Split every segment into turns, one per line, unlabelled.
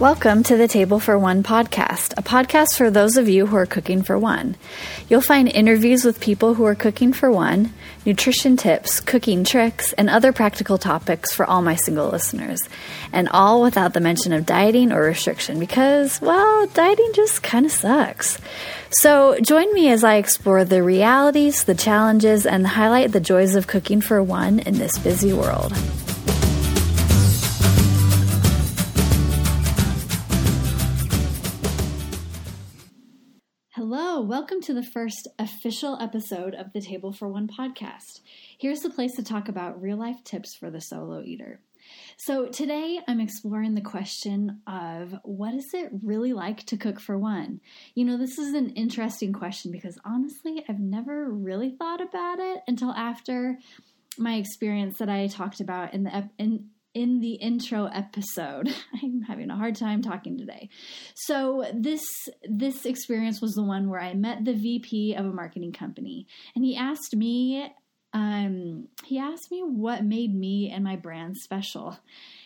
Welcome to the Table for One podcast, a podcast for those of you who are cooking for one. You'll find interviews with people who are cooking for one, nutrition tips, cooking tricks, and other practical topics for all my single listeners. And all without the mention of dieting or restriction because, well, dieting just kind of sucks. So join me as I explore the realities, the challenges, and highlight the joys of cooking for one in this busy world. Welcome to the first official episode of the Table for One podcast. Here's the place to talk about real life tips for the solo eater. So, today I'm exploring the question of what is it really like to cook for one? You know, this is an interesting question because honestly, I've never really thought about it until after my experience that I talked about in the in in the intro episode. I'm having a hard time talking today. So this this experience was the one where I met the VP of a marketing company and he asked me um he asked me what made me and my brand special.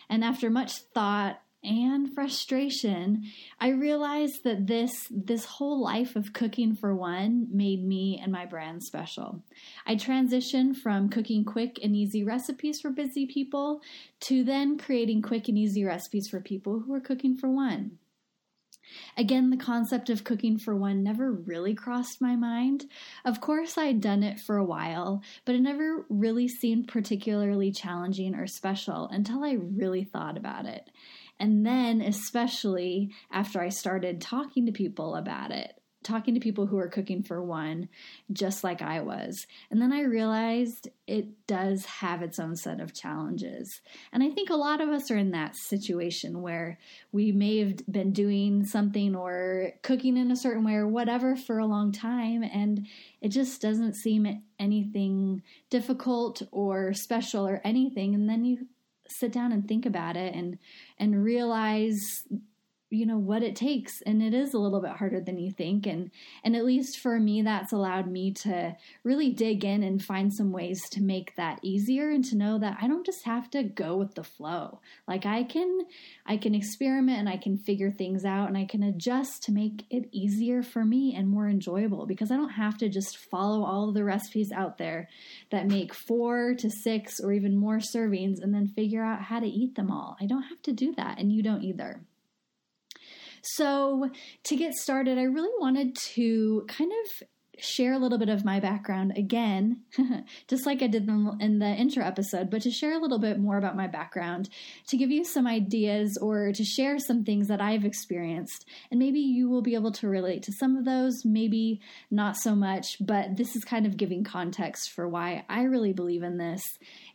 And after much thought and frustration, I realized that this this whole life of cooking for one made me and my brand special. I transitioned from cooking quick and easy recipes for busy people to then creating quick and easy recipes for people who are cooking for one. Again, the concept of cooking for one never really crossed my mind. Of course, I'd done it for a while, but it never really seemed particularly challenging or special until I really thought about it. And then, especially after I started talking to people about it, talking to people who are cooking for one, just like I was. And then I realized it does have its own set of challenges. And I think a lot of us are in that situation where we may have been doing something or cooking in a certain way or whatever for a long time, and it just doesn't seem anything difficult or special or anything. And then you sit down and think about it and and realize you know what it takes and it is a little bit harder than you think and and at least for me that's allowed me to really dig in and find some ways to make that easier and to know that I don't just have to go with the flow. Like I can I can experiment and I can figure things out and I can adjust to make it easier for me and more enjoyable because I don't have to just follow all of the recipes out there that make 4 to 6 or even more servings and then figure out how to eat them all. I don't have to do that and you don't either so, to get started, I really wanted to kind of share a little bit of my background again, just like I did in the intro episode, but to share a little bit more about my background, to give you some ideas or to share some things that I've experienced. And maybe you will be able to relate to some of those, maybe not so much, but this is kind of giving context for why I really believe in this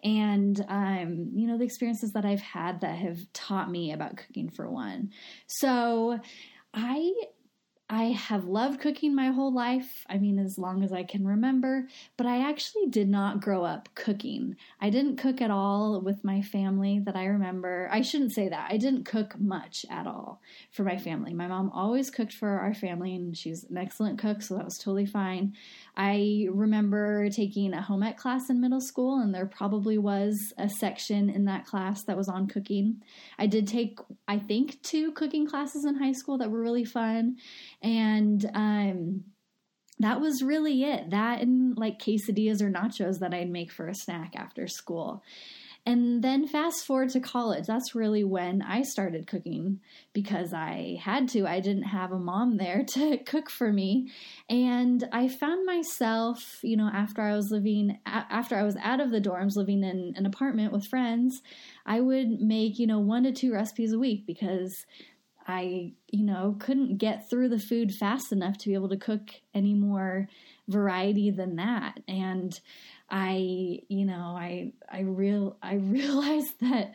and, um, you know, the experiences that I've had that have taught me about cooking for one. So, I I have loved cooking my whole life. I mean, as long as I can remember, but I actually did not grow up cooking. I didn't cook at all with my family that I remember. I shouldn't say that. I didn't cook much at all for my family. My mom always cooked for our family, and she's an excellent cook, so that was totally fine. I remember taking a home ec class in middle school, and there probably was a section in that class that was on cooking. I did take, I think, two cooking classes in high school that were really fun, and um, that was really it. That and like quesadillas or nachos that I'd make for a snack after school. And then fast forward to college, that's really when I started cooking because I had to. I didn't have a mom there to cook for me. And I found myself, you know, after I was living, after I was out of the dorms, living in an apartment with friends, I would make, you know, one to two recipes a week because I, you know, couldn't get through the food fast enough to be able to cook any more variety than that. And I, you know, I I real I realized that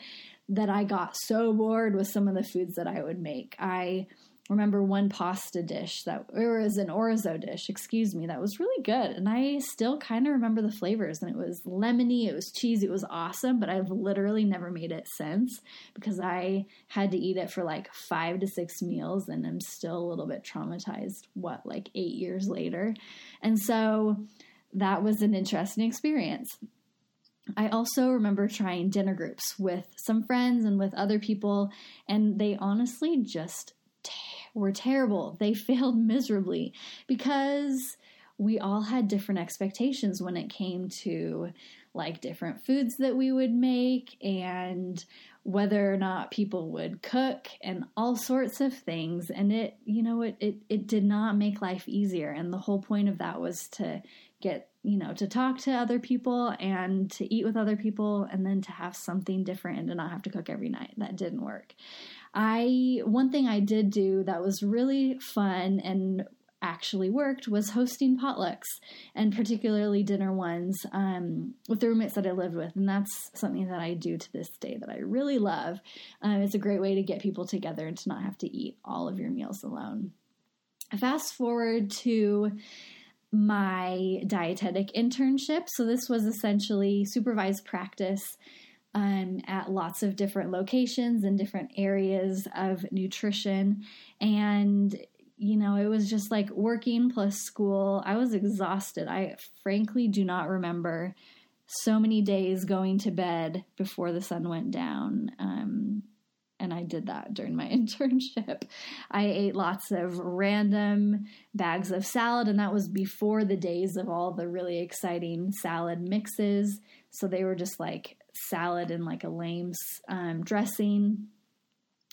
that I got so bored with some of the foods that I would make. I remember one pasta dish that or was an orzo dish, excuse me, that was really good. And I still kind of remember the flavors and it was lemony, it was cheesy, it was awesome, but I've literally never made it since because I had to eat it for like 5 to 6 meals and I'm still a little bit traumatized what like 8 years later. And so that was an interesting experience. I also remember trying dinner groups with some friends and with other people, and they honestly just were terrible. They failed miserably because we all had different expectations when it came to like different foods that we would make and whether or not people would cook and all sorts of things and it you know it, it it did not make life easier and the whole point of that was to get you know to talk to other people and to eat with other people and then to have something different and to not have to cook every night that didn't work i one thing i did do that was really fun and actually worked was hosting potlucks and particularly dinner ones um, with the roommates that I lived with. And that's something that I do to this day that I really love. Um, it's a great way to get people together and to not have to eat all of your meals alone. Fast forward to my dietetic internship. So, this was essentially supervised practice um, at lots of different locations and different areas of nutrition. And you know, it was just like working plus school. I was exhausted. I frankly do not remember so many days going to bed before the sun went down. Um, and I did that during my internship. I ate lots of random bags of salad, and that was before the days of all the really exciting salad mixes. So they were just like salad and like a lame um, dressing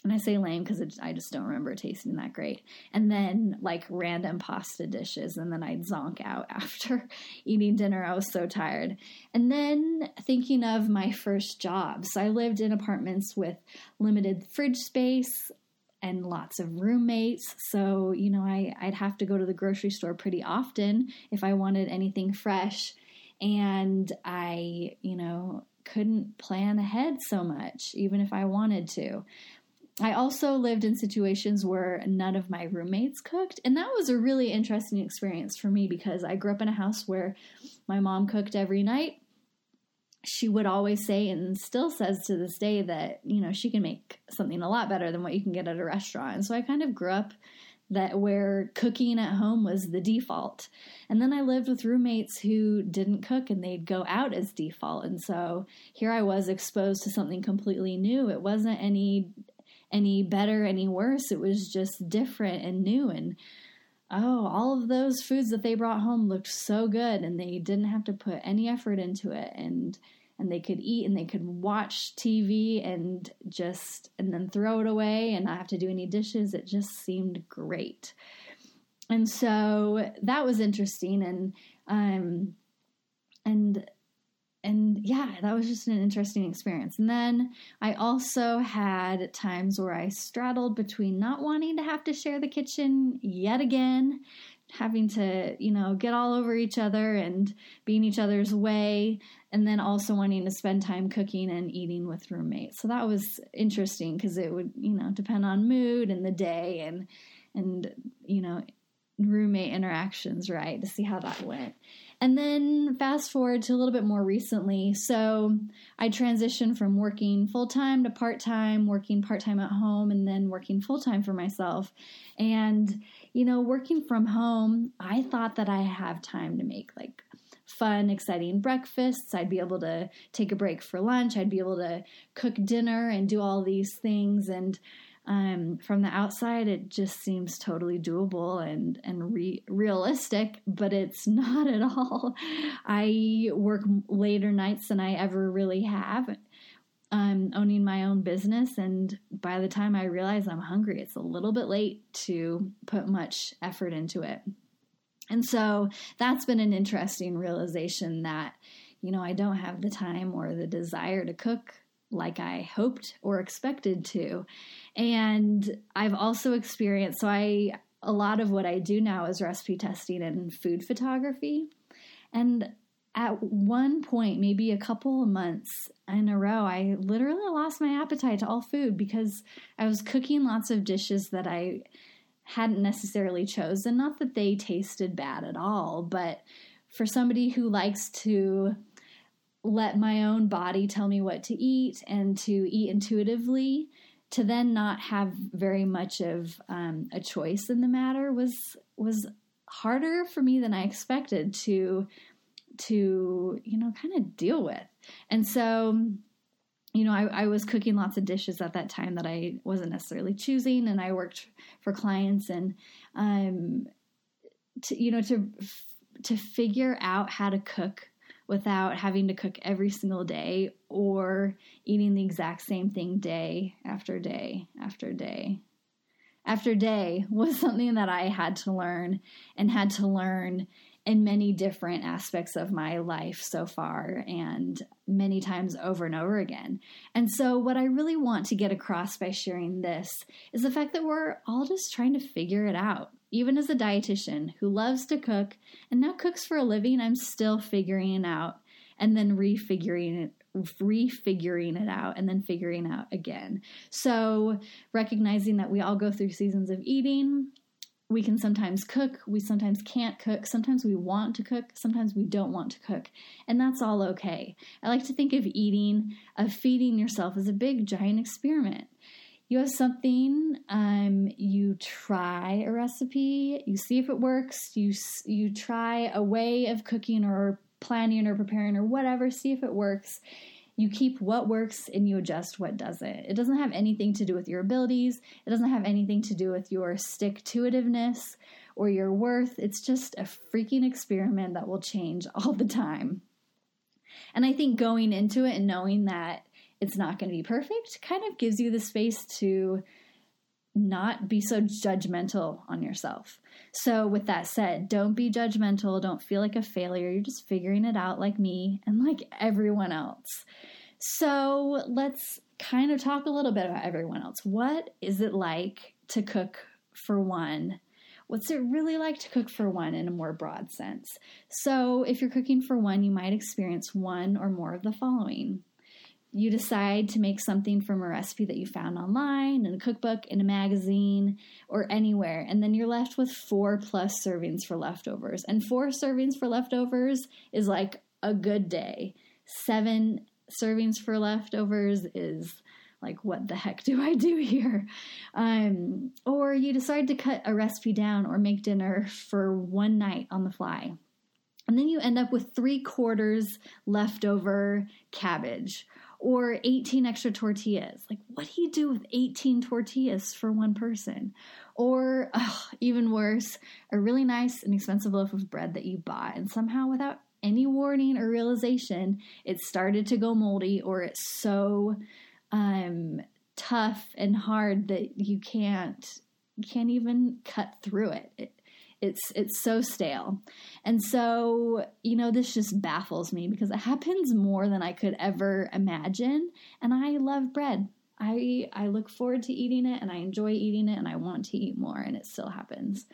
and I say lame because I just don't remember tasting that great. And then like random pasta dishes, and then I'd zonk out after eating dinner. I was so tired. And then thinking of my first job. So I lived in apartments with limited fridge space and lots of roommates. So, you know, I, I'd have to go to the grocery store pretty often if I wanted anything fresh. And I, you know, couldn't plan ahead so much, even if I wanted to. I also lived in situations where none of my roommates cooked, and that was a really interesting experience for me because I grew up in a house where my mom cooked every night. She would always say, and still says to this day, that you know she can make something a lot better than what you can get at a restaurant. And so I kind of grew up that where cooking at home was the default. And then I lived with roommates who didn't cook and they'd go out as default. And so here I was exposed to something completely new. It wasn't any any better, any worse. It was just different and new. And oh, all of those foods that they brought home looked so good and they didn't have to put any effort into it. And and they could eat and they could watch TV and just and then throw it away and not have to do any dishes. It just seemed great. And so that was interesting and um and and yeah, that was just an interesting experience. And then I also had times where I straddled between not wanting to have to share the kitchen yet again, having to, you know, get all over each other and be in each other's way, and then also wanting to spend time cooking and eating with roommates. So that was interesting because it would, you know, depend on mood and the day and and you know, roommate interactions, right? To see how that went. And then fast forward to a little bit more recently. So I transitioned from working full time to part time, working part time at home, and then working full time for myself. And, you know, working from home, I thought that I have time to make like fun, exciting breakfasts. I'd be able to take a break for lunch. I'd be able to cook dinner and do all these things. And um, from the outside, it just seems totally doable and and re- realistic, but it's not at all. I work later nights than I ever really have. I'm owning my own business, and by the time I realize I'm hungry, it's a little bit late to put much effort into it. And so that's been an interesting realization that, you know, I don't have the time or the desire to cook like I hoped or expected to. And I've also experienced, so I, a lot of what I do now is recipe testing and food photography. And at one point, maybe a couple of months in a row, I literally lost my appetite to all food because I was cooking lots of dishes that I hadn't necessarily chosen. Not that they tasted bad at all, but for somebody who likes to let my own body tell me what to eat and to eat intuitively to then not have very much of um, a choice in the matter was was harder for me than I expected to to, you know, kind of deal with. And so, you know, I, I, was cooking lots of dishes at that time that I wasn't necessarily choosing, and I worked for clients, and um, to you know to to figure out how to cook without having to cook every single day or eating the exact same thing day after day after day after day was something that I had to learn and had to learn in many different aspects of my life so far and many times over and over again. And so, what I really want to get across by sharing this is the fact that we're all just trying to figure it out. Even as a dietitian who loves to cook and now cooks for a living, I'm still figuring it out and then refiguring it refiguring it out and then figuring out again. So, recognizing that we all go through seasons of eating, we can sometimes cook, we sometimes can't cook, sometimes we want to cook, sometimes we don't want to cook, and that's all okay. I like to think of eating, of feeding yourself as a big giant experiment. You have something, you try a recipe, you see if it works, you you try a way of cooking or planning or preparing or whatever, see if it works. You keep what works and you adjust what doesn't. It doesn't have anything to do with your abilities, it doesn't have anything to do with your stick to itiveness or your worth. It's just a freaking experiment that will change all the time. And I think going into it and knowing that it's not going to be perfect kind of gives you the space to not be so judgmental on yourself. So, with that said, don't be judgmental. Don't feel like a failure. You're just figuring it out like me and like everyone else. So, let's kind of talk a little bit about everyone else. What is it like to cook for one? What's it really like to cook for one in a more broad sense? So, if you're cooking for one, you might experience one or more of the following you decide to make something from a recipe that you found online, in a cookbook, in a magazine, or anywhere, and then you're left with four plus servings for leftovers. And four servings for leftovers is like a good day. Seven servings for leftovers is like, what the heck do I do here? Um, or you decide to cut a recipe down or make dinner for one night on the fly. And then you end up with three quarters leftover cabbage or 18 extra tortillas. Like, what do you do with 18 tortillas for one person? Or, even worse, a really nice and expensive loaf of bread that you bought, and somehow without any warning or realization, it started to go moldy, or it's so um, tough and hard that you can't can't even cut through it. it it's it's so stale. And so, you know, this just baffles me because it happens more than I could ever imagine. And I love bread. I I look forward to eating it and I enjoy eating it and I want to eat more and it still happens.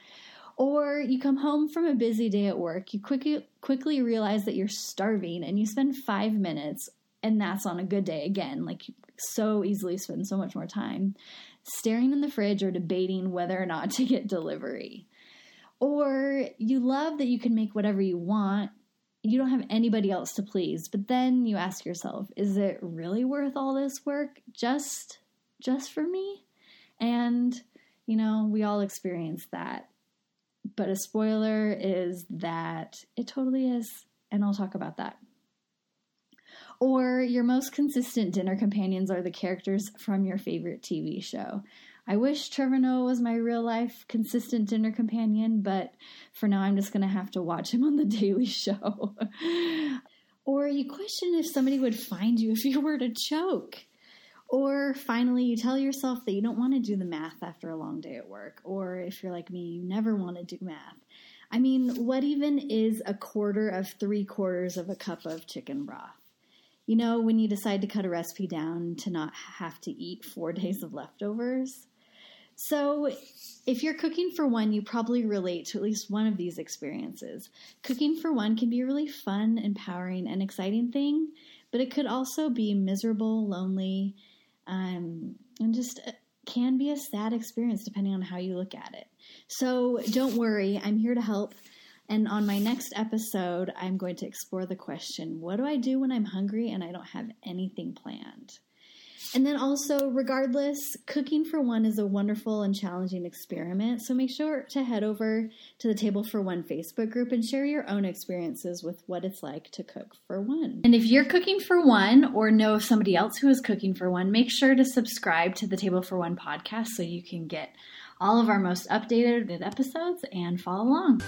Or you come home from a busy day at work, you quickly quickly realize that you're starving and you spend 5 minutes and that's on a good day again, like so easily spend so much more time staring in the fridge or debating whether or not to get delivery. Or you love that you can make whatever you want. You don't have anybody else to please. But then you ask yourself, is it really worth all this work just just for me? And you know, we all experience that. But a spoiler is that it totally is, and I'll talk about that. Or your most consistent dinner companions are the characters from your favorite TV show. I wish Trevor was my real life consistent dinner companion, but for now I'm just going to have to watch him on The Daily Show. or you question if somebody would find you if you were to choke. Or finally, you tell yourself that you don't want to do the math after a long day at work. Or if you're like me, you never want to do math. I mean, what even is a quarter of three quarters of a cup of chicken broth? You know, when you decide to cut a recipe down to not have to eat four days of leftovers? So, if you're cooking for one, you probably relate to at least one of these experiences. Cooking for one can be a really fun, empowering, and exciting thing, but it could also be miserable, lonely, um, and just uh, can be a sad experience depending on how you look at it. So, don't worry, I'm here to help. And on my next episode, I'm going to explore the question what do I do when I'm hungry and I don't have anything planned? And then also, regardless, cooking for one is a wonderful and challenging experiment. So make sure to head over to the Table for One Facebook group and share your own experiences with what it's like to cook for one. And if you're cooking for one or know of somebody else who is cooking for one, make sure to subscribe to the Table for One podcast so you can get all of our most updated episodes and follow along.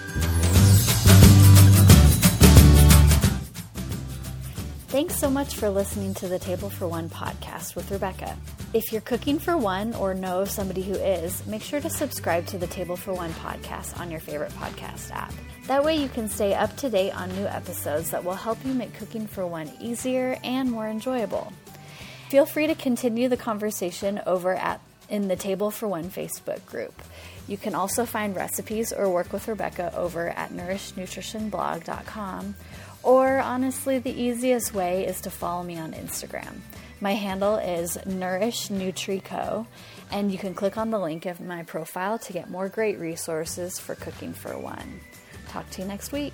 Thanks so much for listening to the Table for One podcast with Rebecca. If you're cooking for one or know somebody who is, make sure to subscribe to the Table for One podcast on your favorite podcast app. That way, you can stay up to date on new episodes that will help you make cooking for one easier and more enjoyable. Feel free to continue the conversation over at in the Table for One Facebook group. You can also find recipes or work with Rebecca over at nourishnutritionblog.com or honestly, the easiest way is to follow me on Instagram. My handle is Nourish NutriCo, and you can click on the link of my profile to get more great resources for cooking for one. Talk to you next week.